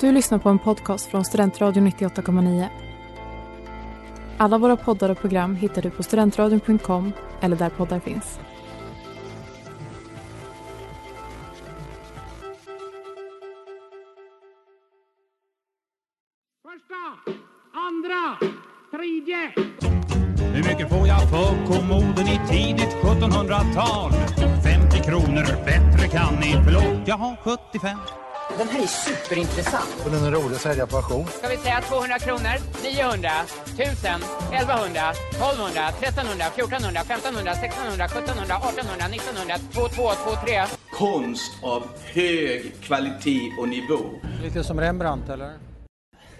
Du lyssnar på en podcast från Studentradion 98,9. Alla våra poddar och program hittar du på studentradion.com eller där poddar finns. Första, andra, tredje. Hur mycket får jag för kommoden i tidigt 1700-tal? 50 kronor, bättre kan ni. Förlåt, jag har 75. Den här är superintressant. Och den är rolig att sälja på auktion. Ska vi säga 200 kronor, 900, 1000, 1100, 1200, 1300, 1400, 1500, 1600, 1700, 1800, 1900, 2223. konst av hög kvalitet och nivå. Lite som Rembrandt eller?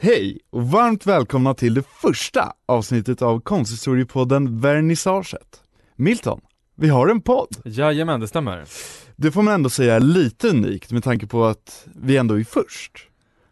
Hej och varmt välkomna till det första avsnittet av konsthistoriepodden Vernissaget. Milton, vi har en podd. Jajamän, det stämmer. Det får man ändå säga är lite unikt med tanke på att vi ändå är först.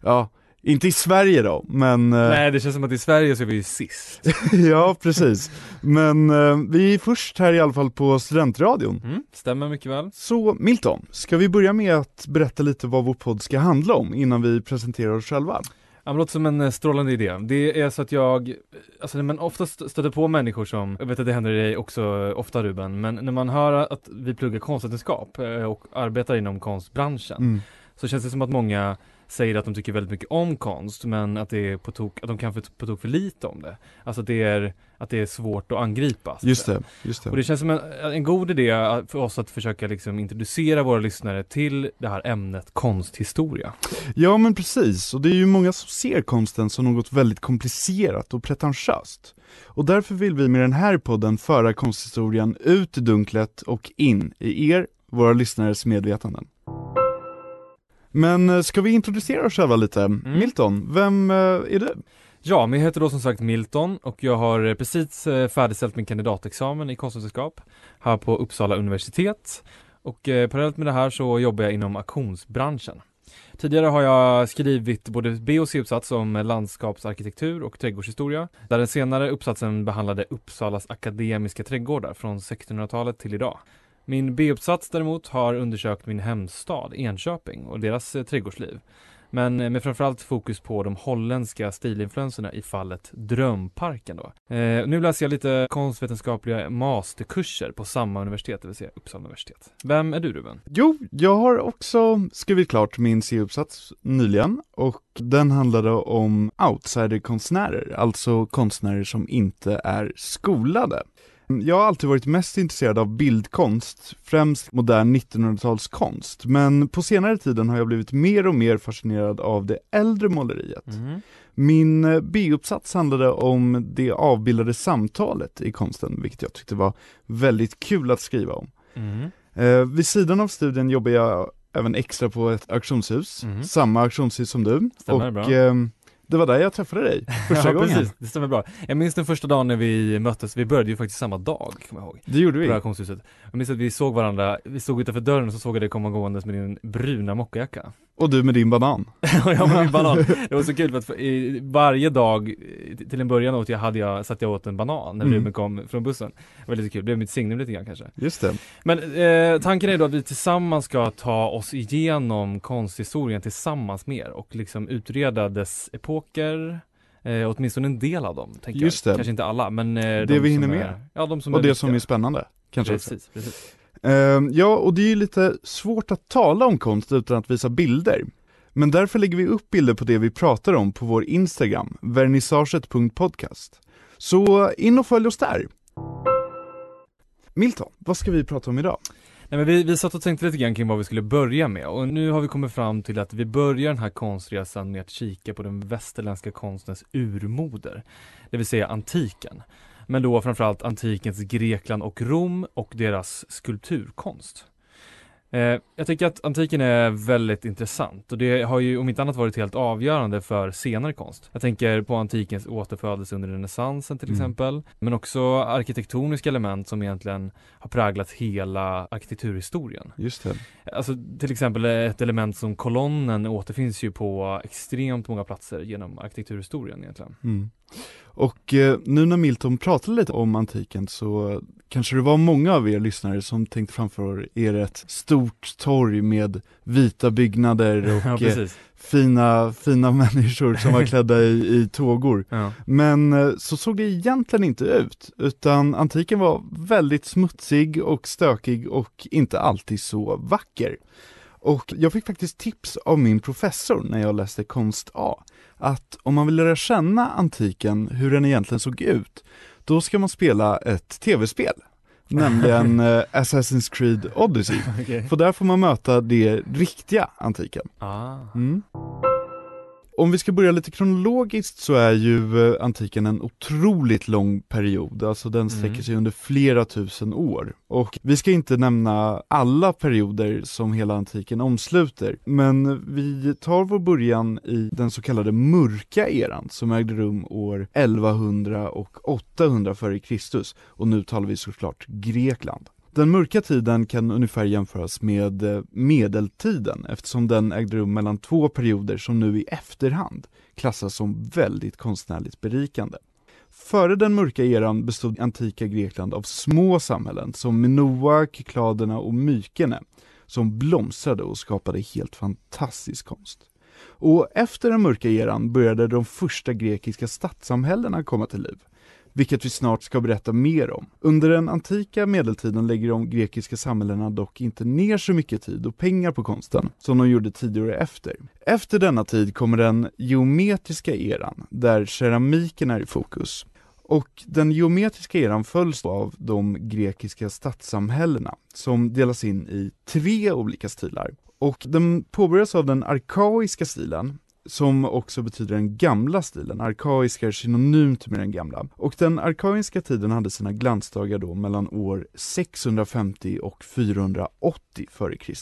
Ja, inte i Sverige då, men eh, Nej, det känns som att i Sverige så är vi ju sist. ja precis. Men eh, vi är först här i alla fall på studentradion. Mm, stämmer mycket väl. Så Milton, ska vi börja med att berätta lite vad vår podd ska handla om innan vi presenterar oss själva? Ja, det låter som en eh, strålande idé. Det är så att jag, alltså när man oftast stöter på människor som, jag vet att det händer dig också eh, ofta Ruben, men när man hör att vi pluggar konstvetenskap eh, och arbetar inom konstbranschen, Mm så känns det som att många säger att de tycker väldigt mycket om konst, men att det är på tok, att de kan få på tok för lite om det. Alltså att det är, att det är svårt att angripa. Just det, just det. Och det känns som en, en god idé för oss att försöka liksom introducera våra lyssnare till det här ämnet konsthistoria. Ja men precis, och det är ju många som ser konsten som något väldigt komplicerat och pretentiöst. Och därför vill vi med den här podden föra konsthistorien ut i dunklet och in i er, våra lyssnares medvetanden. Men eh, ska vi introducera oss själva lite? Milton, vem eh, är du? Ja, men jag heter då som sagt Milton och jag har eh, precis färdigställt min kandidatexamen i konstvetenskap här på Uppsala universitet. Och eh, parallellt med det här så jobbar jag inom auktionsbranschen. Tidigare har jag skrivit både B och C-uppsats om landskapsarkitektur och trädgårdshistoria, där den senare uppsatsen behandlade Uppsalas akademiska trädgårdar från 1600-talet till idag. Min B-uppsats däremot har undersökt min hemstad Enköping och deras eh, trädgårdsliv. Men eh, med framförallt fokus på de holländska stilinfluenserna i fallet Drömparken då. Eh, nu läser jag lite konstvetenskapliga masterkurser på samma universitet, det vill säga Uppsala universitet. Vem är du Ruben? Jo, jag har också skrivit klart min C-uppsats nyligen och den handlade om outsiderkonstnärer, alltså konstnärer som inte är skolade. Jag har alltid varit mest intresserad av bildkonst, främst modern 1900-talskonst, men på senare tiden har jag blivit mer och mer fascinerad av det äldre måleriet. Min eh, B-uppsats handlade om det avbildade samtalet i konsten, vilket jag tyckte var väldigt kul att skriva om. Mm. Eh, vid sidan av studien jobbar jag även extra på ett auktionshus, Mhm. samma auktionshus som du. Stämmer och bra. ehm, det var där jag träffade dig första ja, gången. precis, det stämmer bra. Jag minns den första dagen när vi möttes, vi började ju faktiskt samma dag, kommer jag ihåg. Det gjorde På vi. auktionshuset. Jag minns att vi såg varandra, vi stod utanför dörren och så såg jag dig komma gåendes med din bruna mockajacka. Och du med din banan. och jag med min banan. Det var så kul för att i, varje dag, till en början åt jag, hade jag, satt jag åt en banan när Mm. Ruben kom från bussen. Det var lite kul, det blev mitt signum lite grann kanske. Just det. Men eh, tanken är då att vi tillsammans ska ta oss igenom konsthistorien tillsammans mer och liksom utreda dess epoker, eh, åtminstone en del av dem, tänker Just jag. det. Kanske inte alla, men eh, Det de vi hinner som med. Är, ja, de som Och är det som är viktiga. spännande, kanske också. Precis, precis. Ehm, Ehm, ja, och det är ju lite svårt att tala om konst utan att visa bilder. Men därför lägger vi upp bilder på det vi pratar om på vår Instagram, vernissaget.podcast. Så in och följ oss där! Milton, vad ska vi prata om idag? Nej men vi, vi satt och tänkte lite grann kring vad vi skulle börja med och nu har vi kommit fram till att vi börjar den här konstresan med att kika på den västerländska konstens urmoder, det vill säga antiken. Men då framförallt antikens Grekland och Rom och deras skulpturkonst. Eh, jag tycker att antiken är väldigt intressant och det har ju om inte annat varit helt avgörande för senare konst. Jag tänker på antikens återfödelse under renässansen till Mm. exempel, men också arkitektoniska element som egentligen har präglat hela arkitekturhistorien. Just det. Alltså till exempel ett element som kolonnen återfinns ju på extremt många platser genom arkitekturhistorien egentligen. Mm. Och eh, nu när Milton pratade lite om antiken så kanske det var många av er lyssnare som tänkte framför er ett stort torg med vita byggnader Ja, och eh, precis. fina, fina människor som var klädda i, i tågor. Ja. Men eh, så såg det egentligen inte ut, utan antiken var väldigt smutsig och stökig och inte alltid så vacker. Och jag fick faktiskt tips av min professor när jag läste konst A, att om man vill lära känna antiken, hur den egentligen såg ut, då ska man spela ett tv-spel, nämligen eh, Assassin's Creed Odyssey. Okej. För där får man möta det riktiga antiken. Ah. Mm. Om vi ska börja lite kronologiskt så är ju eh, antiken en otroligt lång period, alltså den sträcker Mm. sig under flera tusen år. Och vi ska inte nämna alla perioder som hela antiken omsluter, men vi tar vår början i den så kallade mörka eran som ägde rum år 1100 och 800 f.Kr. och nu talar vi såklart Grekland. Den mörka tiden kan ungefär jämföras med eh, medeltiden eftersom den ägde rum mellan två perioder som nu i efterhand klassas som väldigt konstnärligt berikande. Före den mörka eran bestod antika Grekland av små samhällen som Minoa, Kykladerna och Mykene som blomstrade och skapade helt fantastisk konst. Och efter den mörka eran började de första grekiska stadssamhällena komma till liv vilket vi snart ska berätta mer om. Under den antika medeltiden lägger de grekiska samhällena dock inte ner så mycket tid och pengar på konsten som de gjorde tidigare efter. Efter denna tid kommer den geometriska eran, där keramiken är i fokus. Och den geometriska eran följs av de grekiska stadssamhällena som delas in i tre olika stilar. Och den påbörjas av den arkaiska stilen, som också betyder den gamla stilen. Arkaiska är synonymt med den gamla. Och den arkaiska tiden hade sina glansdagar då mellan år 650 och 480 f.Kr.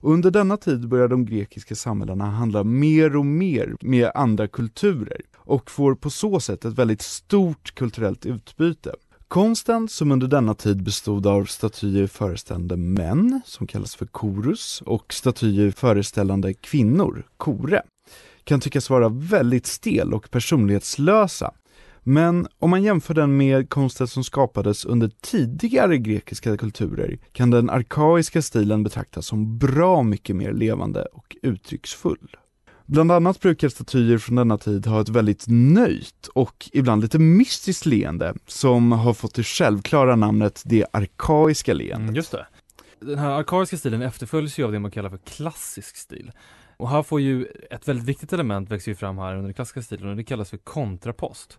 Under denna tid börjar de grekiska samhällena handla mer och mer med andra kulturer och får på så sätt ett väldigt stort kulturellt utbyte. Konsten, som under denna tid bestod av statyer föreställande män, som kallas för korus, och statyer föreställande kvinnor, kore, kan tyckas vara väldigt stel och personlighetslösa. Men om man jämför den med konsten som skapades under tidigare grekiska kulturer kan den arkaiska stilen betraktas som bra mycket mer levande och uttrycksfull. Bland annat brukar statyer från denna tid ha ett väldigt nöjt och ibland lite mystiskt leende som har fått det självklara namnet det arkaiska leendet. Mm, just det. Den här arkaiska stilen efterföljs ju av det man kallar för klassisk stil. Och här får ju ett väldigt viktigt element växer ju fram här under den klassiska stilen och det kallas för kontrapost.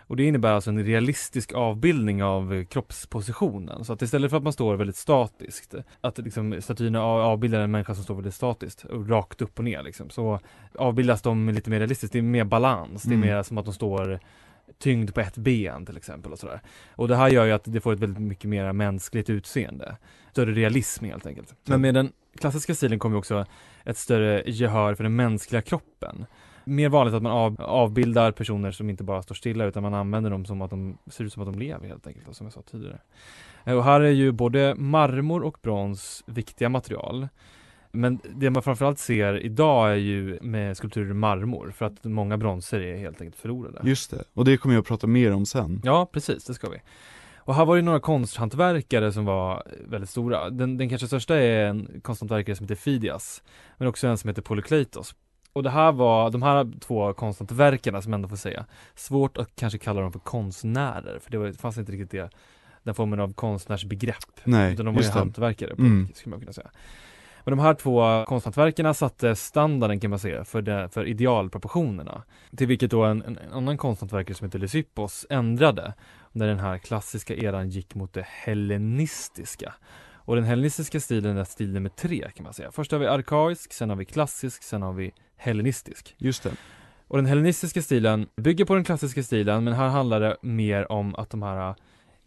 Och det innebär alltså en realistisk avbildning av kroppspositionen. Så att istället för att man står väldigt statiskt, att liksom statyerna av- avbildar en människa som står väldigt statiskt, och rakt upp och ner liksom, så avbildas de lite mer realistiskt. Det är mer balans, det är Mm. mer som att de står tyngd på ett ben till exempel och sådär. Och det här gör ju att det får ett väldigt mycket mer mänskligt utseende. Större realism helt enkelt. Men med den klassiska stilen kommer ju också ett större gehör för den mänskliga kroppen. Mer vanligt att man av, avbildar personer som inte bara står stilla utan man använder dem som att de ser ut som att de lever helt enkelt, som jag sa tidigare. Eh, Och här är ju både marmor och brons viktiga material. Men det man framförallt ser idag är ju med skulpturer i marmor för att många bronser är helt enkelt förlorade. Just det, och det kommer jag att prata mer om sen. Ja, precis, det ska vi. Och här var det några konsthantverkare som var väldigt stora. Den, den kanske största är en konsthantverkare som heter Fidias, men också en som heter Polykleitos. Och det här var, de här två konsthantverkarna som ändå får säga, svårt att kanske kalla dem för konstnärer, för det, var, det fanns inte riktigt det, den formen av konstnärsbegrepp. Nej, utan de var ju hantverkare, på, Mm. skulle man kunna säga. Men de här två konsthantverkarna satte standarden kan man säga för, det, för idealproportionerna. Till vilket då en, en annan konsthantverkare som heter Lysippos ändrade när den här klassiska eran gick mot det hellenistiska. Och den hellenistiska stilen är stil nummer tre kan man säga. Först har vi arkaisk, sen har vi klassisk, sen har vi hellenistisk. Just det. Och den hellenistiska stilen bygger på den klassiska stilen men här handlar det mer om att de här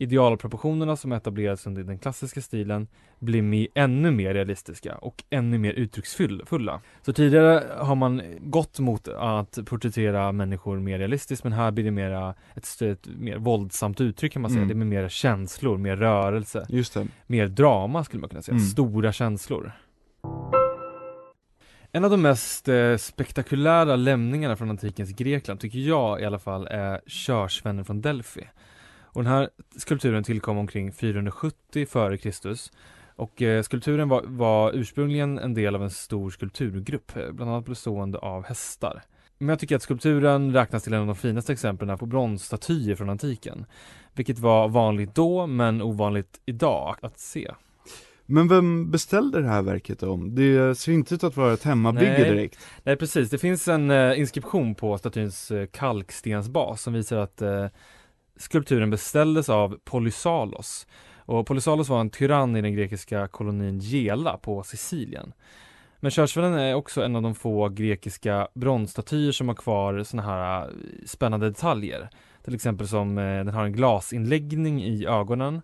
idealproportionerna som etablerats under den klassiska stilen blir ännu mer realistiska och ännu mer uttrycksfulla. Så tidigare har man gått mot att porträttera människor mer realistiskt men här blir det mera ett, ett mer våldsamt uttryck kan man säga. Mm. Det blir mer känslor, mer rörelse, mer drama skulle man kunna säga. Mm. Stora känslor. En av de mest eh, spektakulära lämningarna från antikens Grekland tycker jag i alla fall är körsvennen från Delphi. Och den här skulpturen tillkom omkring 470 f.Kr. Och eh, skulpturen var, var ursprungligen en del av en stor skulpturgrupp, eh, bland annat bestående av hästar. Men jag tycker att skulpturen räknas till en av de finaste exemplen på bronsstatyer från antiken. Vilket var vanligt då, men ovanligt idag att se. Men vem beställde det här verket då? Det ser inte ut att vara ett hemmabygge Nej. direkt. Nej precis, det finns en eh, inskription på statyns eh, kalkstensbas som visar att skulpturen beställdes av Polysalos. Och Polysalos var en tyrann i den grekiska kolonin Gela på Sicilien. Men körsvällen är också en av de få grekiska bronsstatyer som har kvar sådana här eh, spännande detaljer. Till exempel som eh, den har en glasinläggning i ögonen.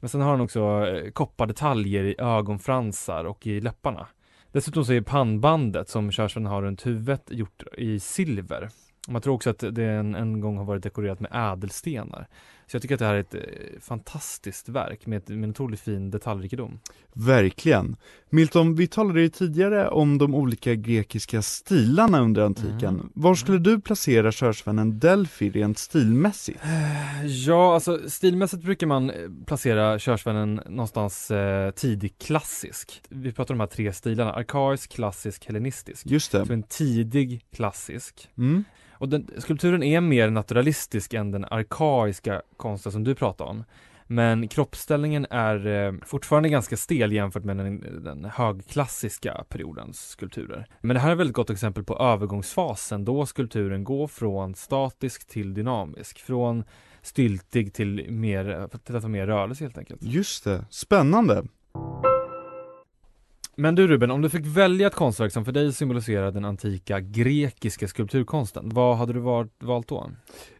Men sen har den också eh, koppardetaljer i ögonfransar och i läpparna. Dessutom så är pannbandet som körsvällen har runt huvudet gjort i silver. Man tror också att det en, en gång har varit dekorerat med ädelstenar. Så jag tycker att det här är ett eh, fantastiskt verk med, ett, med en otroligt fin detaljrikedom. Verkligen. Milton, vi talade ju tidigare om de olika grekiska stilarna under antiken. Mm. Var skulle du placera körsvennen Delphi rent stilmässigt? Ja, alltså stilmässigt brukar man eh, placera körsvennen någonstans eh, tidig klassisk. Vi pratar om de här tre stilarna, arkaisk, klassisk, hellenistisk. Just det. Så en tidig klassisk. Mm. Och den, skulpturen är mer naturalistisk än den arkaiska konsten som du pratar om. Men kroppsställningen är eh, fortfarande ganska stel jämfört med den, den högklassiska periodens skulpturer. Men det här är ett väldigt gott exempel på övergångsfasen då skulpturen går från statisk till dynamisk. Från styltig till, mer, till att vara mer rörelse helt enkelt. Just det, spännande. Men du Ruben, om du fick välja ett konstverk som för dig symboliserar den antika grekiska skulpturkonsten, vad hade du valt då?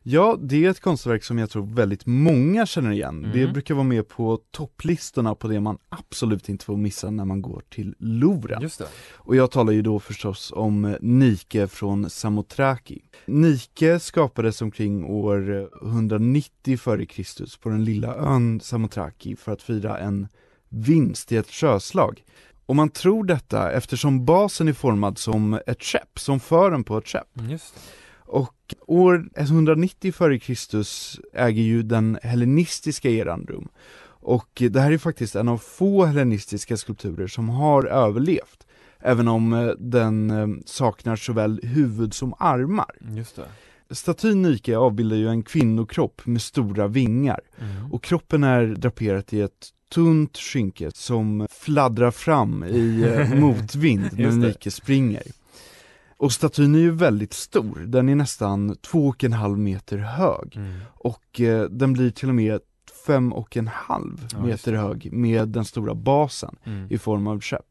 Ja, det är ett konstverk som jag tror väldigt många känner igen. Mm. Det brukar vara med på topplistorna på det man absolut inte får missa när man går till Louvren. Just det. Och jag talar ju då förstås om Nike från Samothraki. Nike skapades omkring år 190 f.Kr. på den lilla ön Samothraki för att fira en vinst i ett sjöslag. Och man tror detta eftersom basen är formad som ett skepp, som fören på ett skepp. Mm, Just. Och år 190 f.Kr. äger ju den hellenistiska eran rum. Och det här är faktiskt en av få hellenistiska skulpturer som har överlevt. Även om eh, den eh, saknar såväl huvud som armar. Just det. Statyn Nike avbildar ju en kvinnokropp med stora vingar. Mm. Och kroppen är draperat i ett tunt skynke som fladdrar fram i eh, motvind när. Nike springer. Och statyn är ju väldigt stor, den är nästan två och en halv meter hög. Mm. Och eh, den blir till och med fem och en halv Ja, meter hög med den stora basen Mm. i form av skepp.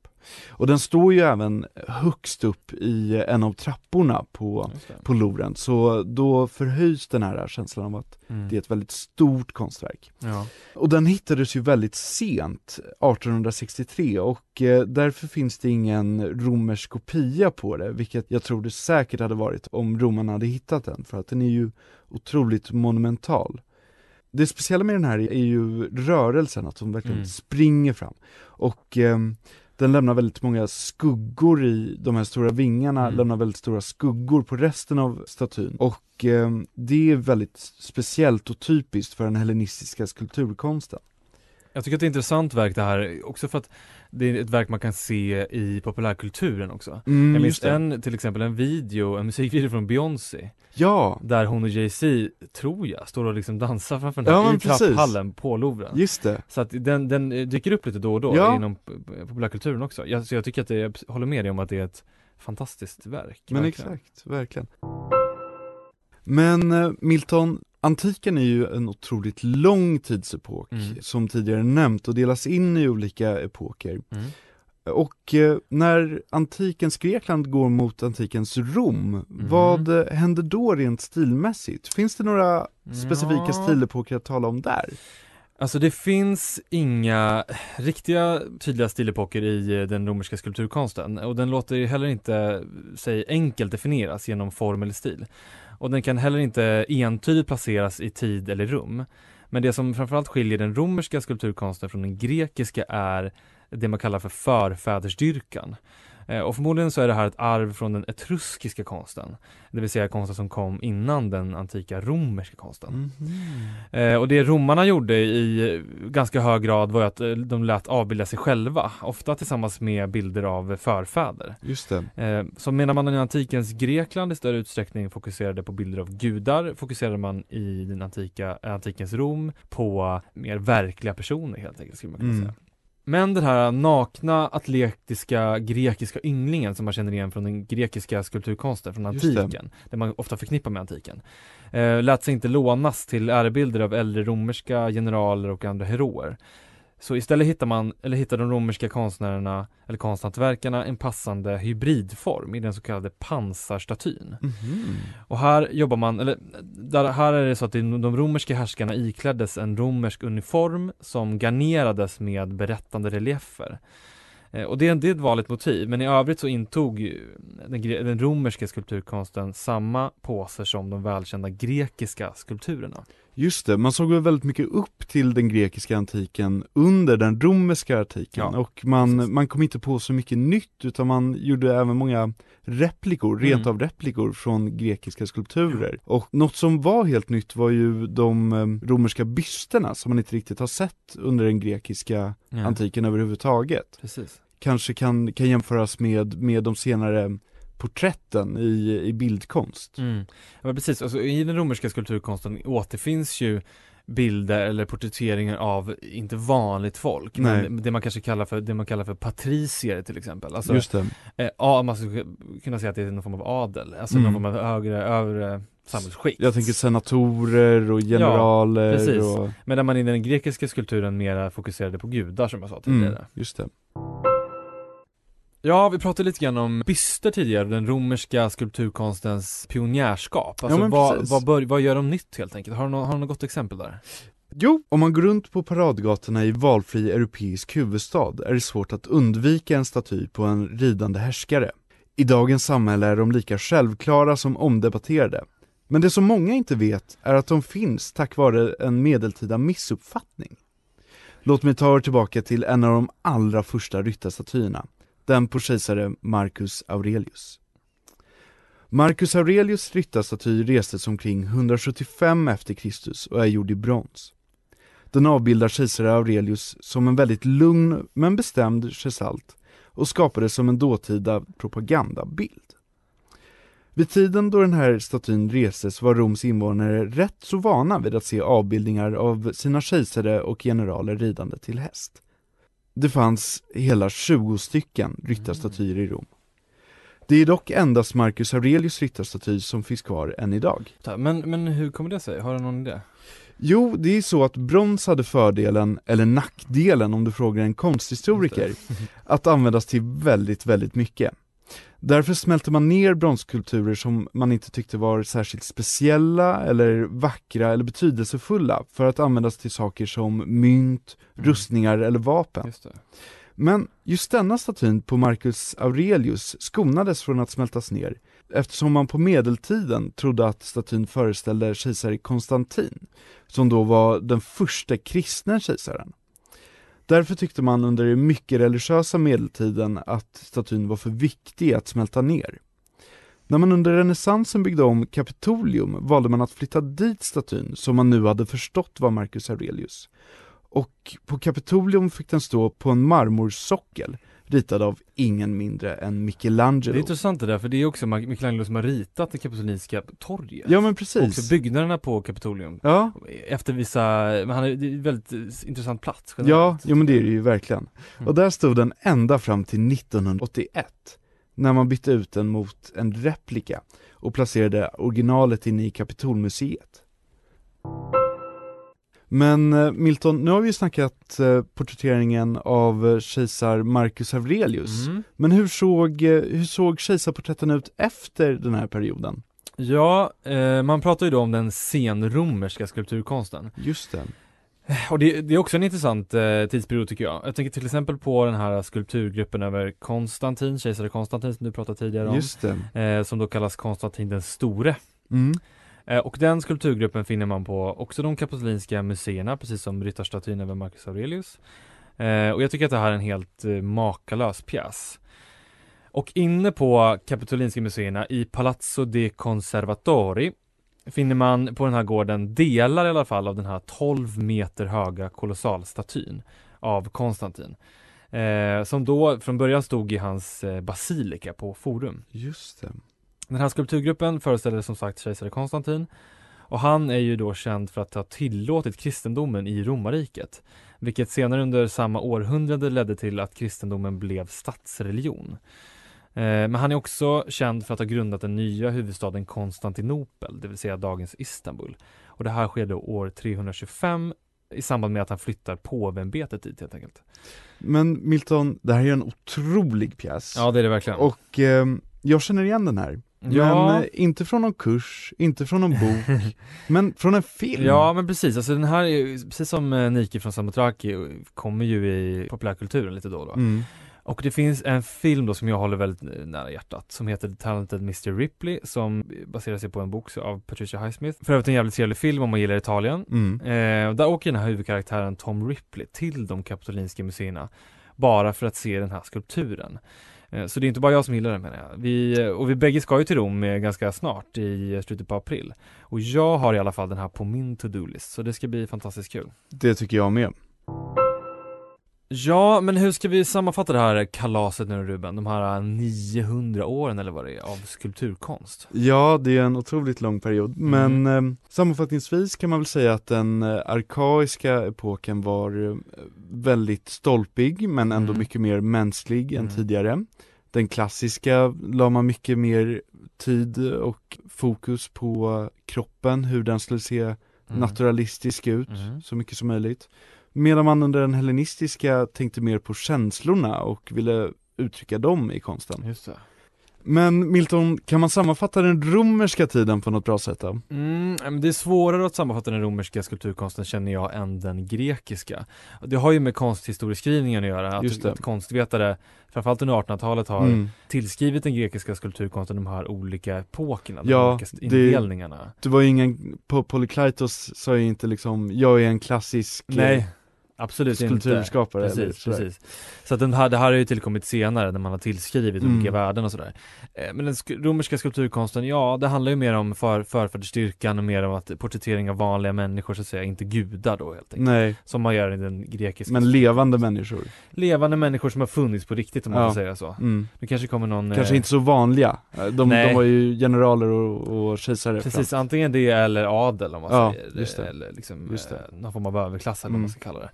Och den står ju även högst upp i en av trapporna på, på Louvren, så då förhöjs den här känslan av att Mm. det är ett väldigt stort konstverk. Ja. Och den hittades ju väldigt sent, 1863, och eh, därför finns det ingen romersk kopia på det, vilket jag tror det säkert hade varit om romarna hade hittat den, för att den är ju otroligt monumental. Det speciella med den här är ju rörelsen, att de verkligen Mm. springer fram. Och ehm, den lämnar väldigt många skuggor i de här stora vingarna, Mm. lämnar väldigt stora skuggor på resten av statyn. Och ehm, det är väldigt speciellt och typiskt för den hellenistiska skulpturkonsten. Jag tycker att det är ett intressant verk det här, också för att det är ett verk man kan se i populärkulturen också. Mm, jag minns en, till exempel en video, en musikvideo från Beyoncé Ja, Där hon och Jay-Z, tror jag, står och liksom dansar framför den Ja, här men i trapphallen på Louvren just det. Så att den, den eh, dyker upp lite då och då Ja. inom populärkulturen också jag, Så jag tycker att det, jag håller med dig om att det är ett fantastiskt verk Men verkligen. exakt, verkligen. Men eh, Milton, antiken är ju en otroligt lång tidsepok, Mm. som tidigare nämnt, och delas in i olika epoker. Mm. Och eh, när antikens Grekland går mot antikens Rom, Mm. vad eh, händer då rent stilmässigt? Finns det några specifika Ja. stilepoker att tala om där? Alltså det finns inga riktiga tydliga stilepoker i eh, den romerska skulpturkonsten och den låter ju heller inte sig enkelt definieras genom form eller stil. Och den kan heller inte entydigt placeras i tid eller rum. Men det som framförallt skiljer den romerska skulpturkonsten från den grekiska är det man kallar för förfädersdyrkan. Eh, och förmodligen så är det här ett arv från den etruskiska konsten, det vill säga konsten som kom innan den antika romerska konsten. Eh, och det romarna gjorde i ganska hög grad var att eh, de lät avbilda sig själva, ofta tillsammans med bilder av förfäder. Just det. Så medan man i antikens Grekland i större utsträckning fokuserade på bilder av gudar, fokuserade man i den antika, antikens Rom på mer verkliga personer helt enkelt, skulle man kunna Mm. säga. Men den här nakna, atletiska, grekiska ynglingen som man känner igen från den grekiska skulpturkonsten från antiken, det. man ofta förknippar med antiken, eh, lät sig inte lånas till ärebilder av äldre romerska generaler och andra heroer. Så istället hittar man, eller hittar de romerska konstnärerna, eller konsthantverkarna, en passande hybridform i den så kallade pansarstatyn. Mhm. Och här jobbar man, eller där, här är det så att de romerska härskarna ikläddes en romersk uniform som garnerades med berättande reliefer. Eh, Och det, är- det är ett vanligt motiv, men i övrigt så intog den, den romerska skulpturkonsten samma poser som de välkända grekiska skulpturerna. Just det, man såg väl väldigt mycket upp till den grekiska antiken under den romerska antiken Ja, och man, precis. man kom inte på så mycket nytt utan man gjorde även många replikor, Mm. rent av replikor från grekiska skulpturer. Och något som var helt nytt var ju de eh, romerska bysterna som man inte riktigt har sett under den grekiska Ja. antiken överhuvudtaget. Precis. Kanske kan, kan jämföras med, med de senare porträtten i, i bildkonst. Mm. Ja, precis, alltså, i den romerska skulpturkonsten återfinns ju bilder eller porträtteringar av inte vanligt folk, Nej. men det man kanske kallar för, det man kallar för patricier till exempel. Alltså, Just det. eh, ja, man skulle kunna säga att det är någon form av adel, alltså Mm. någon form av högre, övre samhällsskikt. Jag tänker senatorer och generaler precis. och Medan man i den grekiska skulpturen mera fokuserade på gudar som jag sa tidigare. mm, just det. Ja, vi pratade lite grann om byster tidigare, den romerska skulpturkonstens pionjärskap. Alltså men vad, vad, bör, vad gör de nytt helt enkelt? Har du, nå- har du något gott exempel där? Jo, om man går runt på paradgatorna i valfri europeisk huvudstad är det svårt att undvika en staty på en ridande härskare. I dagens samhälle är de lika självklara som omdebatterade. Men det som många inte vet är att de finns tack vare en medeltida missuppfattning. Låt mig ta er tillbaka till en av de allra första ryttarstatyerna, den på kejsare Marcus Aurelius. Marcus Aurelius ryttarstaty restes omkring 175 efter Kristus och är gjord i brons. Den avbildar kejsare Aurelius som en väldigt lugn men bestämd gestalt och skapades som en dåtida propagandabild. Vid tiden då den här statyn restes var Roms invånare rätt så vana vid att se avbildningar av sina kejsare och generaler ridande till häst. Det fanns hela 20 stycken ryttarstatyer i Rom. Det är dock endast Marcus Aurelius ryttarstaty som finns kvar än idag. Men, men hur kommer det sig? Har du någon idé? Jo, det är så att brons hade fördelen, eller nackdelen om du frågar en konsthistoriker, att användas till väldigt, väldigt mycket. Därför smälte man ner bronskulpturer som man inte tyckte var särskilt speciella eller vackra eller betydelsefulla för att användas till saker som mynt, rustningar eller vapen. Just. Men just denna statyn på Marcus Aurelius skonades från att smältas ner eftersom man på medeltiden trodde att statyn föreställde kejsare Konstantin, som då var den första kristna kejsaren. Därför tyckte man under den mycket religiösa medeltiden att statyn var för viktig att smälta ner. När man under renässansen byggde om Kapitolium valde man att flytta dit statyn som man nu hade förstått var Marcus Aurelius. Och på Kapitolium fick den stå på en marmorsockel ritad av ingen mindre än Det Michelangelo. är intressant det där, för det är också Michelangelo som har ritat det kapitolinska torget. Ja men precis. också byggnaderna på Kapitolium. Ja, Efter vissa, men han är, det är en väldigt eh, intressant plats ja, generellt. jo men det är det ju verkligen. Mm. Och där stod den ända fram till 1981, när man bytte ut den mot en replika och placerade originalet inne i Kapitolmuseet. Men eh, Milton, nu har vi ju snackat eh, porträtteringen av eh, kejsar Marcus Aurelius. Mm. Men hur såg, hur såg kejsarporträtten ut efter den här perioden? Ja, eh, man pratar ju då om den senromerska skulpturkonsten. Just det. Och det, det är också en intressant eh, tidsperiod tycker jag. Jag tänker till exempel på den här skulpturgruppen över Konstantin, kejsare Konstantin som du pratade tidigare om. Just det. Eh, som då kallas Konstantin den store. Mm. Eh, och den skulpturgruppen finner man på också de kapitolinska museerna, precis som ryttarstatyn över Marcus Aurelius. Eh, och jag tycker att det här är en helt eh, makalös pjäs. Och inne på Kapitolinska museerna i Palazzo de Conservatori finner man på den här gården delar i alla fall av den här 12 meter höga kolossalstatyn av Konstantin. Eh, som då från början stod i hans eh, basilika på Forum. Just det. Den här skulpturgruppen föreställer som sagt kejsare Konstantin och han är ju då känd för att ha tillåtit kristendomen i romarriket, vilket senare under samma århundrade ledde till att kristendomen blev statsreligion. Eh, Men han är också känd för att ha grundat den nya huvudstaden Konstantinopel, det vill säga dagens Istanbul. Och det här sker då år 325 i samband med att han flyttar påveämbetet dit helt enkelt. Men Milton, det här är en otrolig pjäs. Ja det är det verkligen. Och ehm, jag känner igen den här. Ja, Men eh, inte från någon kurs, inte från någon bok, men från en film. Ja men precis, alltså den här är precis som eh, Nike från Samothraki eh, kommer ju i populärkulturen lite då då. Mm. Och det finns en film då som jag håller väldigt nära hjärtat som heter The Talented Mr Ripley som baserar sig på en bok av Patricia Highsmith. För övrigt en jävligt trevlig film om man gillar Italien. Mm. Eh, och där åker den här huvudkaraktären Tom Ripley till de kapitolinska museerna bara för att se den här skulpturen. Eh, så det är inte bara jag som gillar den menar jag. Vi, och vi bägge ska ju till Rom eh, ganska snart i slutet på april. Och jag har i alla fall den här på min to-do-list så det ska bli fantastiskt kul. Det tycker jag med. Ja, men hur ska vi sammanfatta det här kalaset nu Ruben? De här 900 åren eller vad det är av skulpturkonst? Ja, det är en otroligt lång period, men eh, sammanfattningsvis kan man väl säga att den eh, arkaiska epoken var eh, väldigt stolpig, men ändå Mm. mycket mer mänsklig än Mm. tidigare. Den klassiska la man mycket mer tid och fokus på kroppen, hur den skulle se Mm. naturalistisk ut, Mm. så mycket som möjligt. Medan man under den hellenistiska tänkte mer på känslorna och ville uttrycka dem i konsten. Just det. Men Milton, kan man sammanfatta den romerska tiden på något bra sätt då? Mm, det är svårare att sammanfatta den romerska skulpturkonsten känner jag än den grekiska. Det har ju med konsthistorieskrivningen att göra, att, det. att konstvetare, framförallt under 1800-talet, har Mm. tillskrivit den grekiska skulpturkonsten de här olika epokerna, de Ja, olika det- indelningarna. Det var ju ingen, Polykleitos sa ju inte liksom, jag är en klassisk eh, Nej, absolut inte. skulpturskapare eller Precis, precis. Så att den här, det här har ju tillkommit senare när man har tillskrivit Mm. olika värden och sådär. Eh, Men den sk- romerska skulpturkonsten, ja det handlar ju mer om för, förfädersstyrkan och mer om att porträttering av vanliga människor så att säga, inte gudar då helt enkelt. Nej, Som man gör i den grekiska men levande människor. Levande människor som har funnits på riktigt om man Ja. får säga så. Mm. Det kanske kommer någon Kanske eh, inte så vanliga, de, Nej. de var ju generaler och, och kejsare Precis, fram. antingen det eller adel om man Ja, säger just det. Eller liksom Just det. eh, någon form av överklass eller vad Mm. man ska kalla det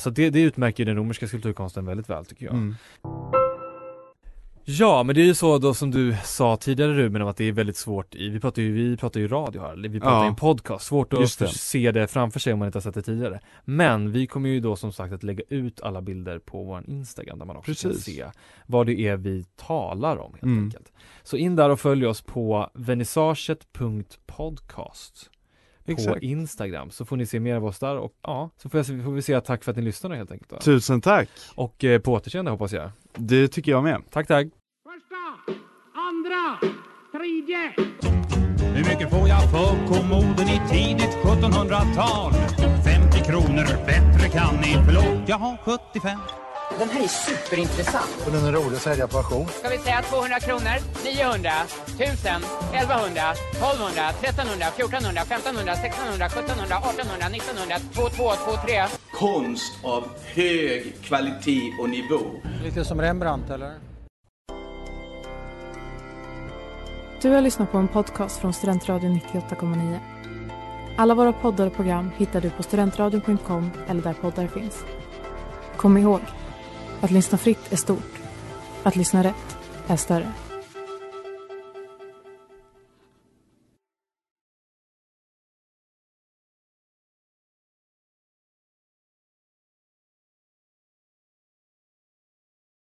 Så det, det utmärker den romerska skulpturkonsten väldigt väl tycker jag Mm. Ja, men det är ju så då som du sa tidigare Ruben om att det är väldigt svårt i, vi pratar ju, vi pratar ju radio här, vi pratar Ja. i en podcast, svårt att det. se det framför sig om man inte har sett det tidigare Men vi kommer ju då som sagt att lägga ut alla bilder på vår Instagram där man också kan Precis. se vad det är vi talar om helt Mm. enkelt Så in där och följ oss på vernissaget.podcast på Exakt. Instagram så får ni se mer av oss där och ja, så får, jag, får vi säga tack för att ni lyssnade helt enkelt då. Tusen tack! Och eh, på återseende hoppas jag Det tycker jag med. Tack tack! Första, andra, tredje. Hur mycket får jag för kommoden i tidigt 1700-tal? 50 kronor, bättre kan ni, förlåt, jag har 75. Den här är superintressant. Och den är rolig att sälja på auktion. Ska vi säga 200 kronor, 900, 1000, 1100, 1200, 1300, 1400, 1500, 1600, 1700, 1800, 1900, 2223. Konst av hög kvalitet och nivå. Lite som Rembrandt eller? Du har lyssnat på en podcast från Studentradion 98,9. Alla våra poddar och program hittar du på studentradion.com eller där poddar finns. Kom ihåg, att lyssna fritt är stort. Att lyssna rätt är större.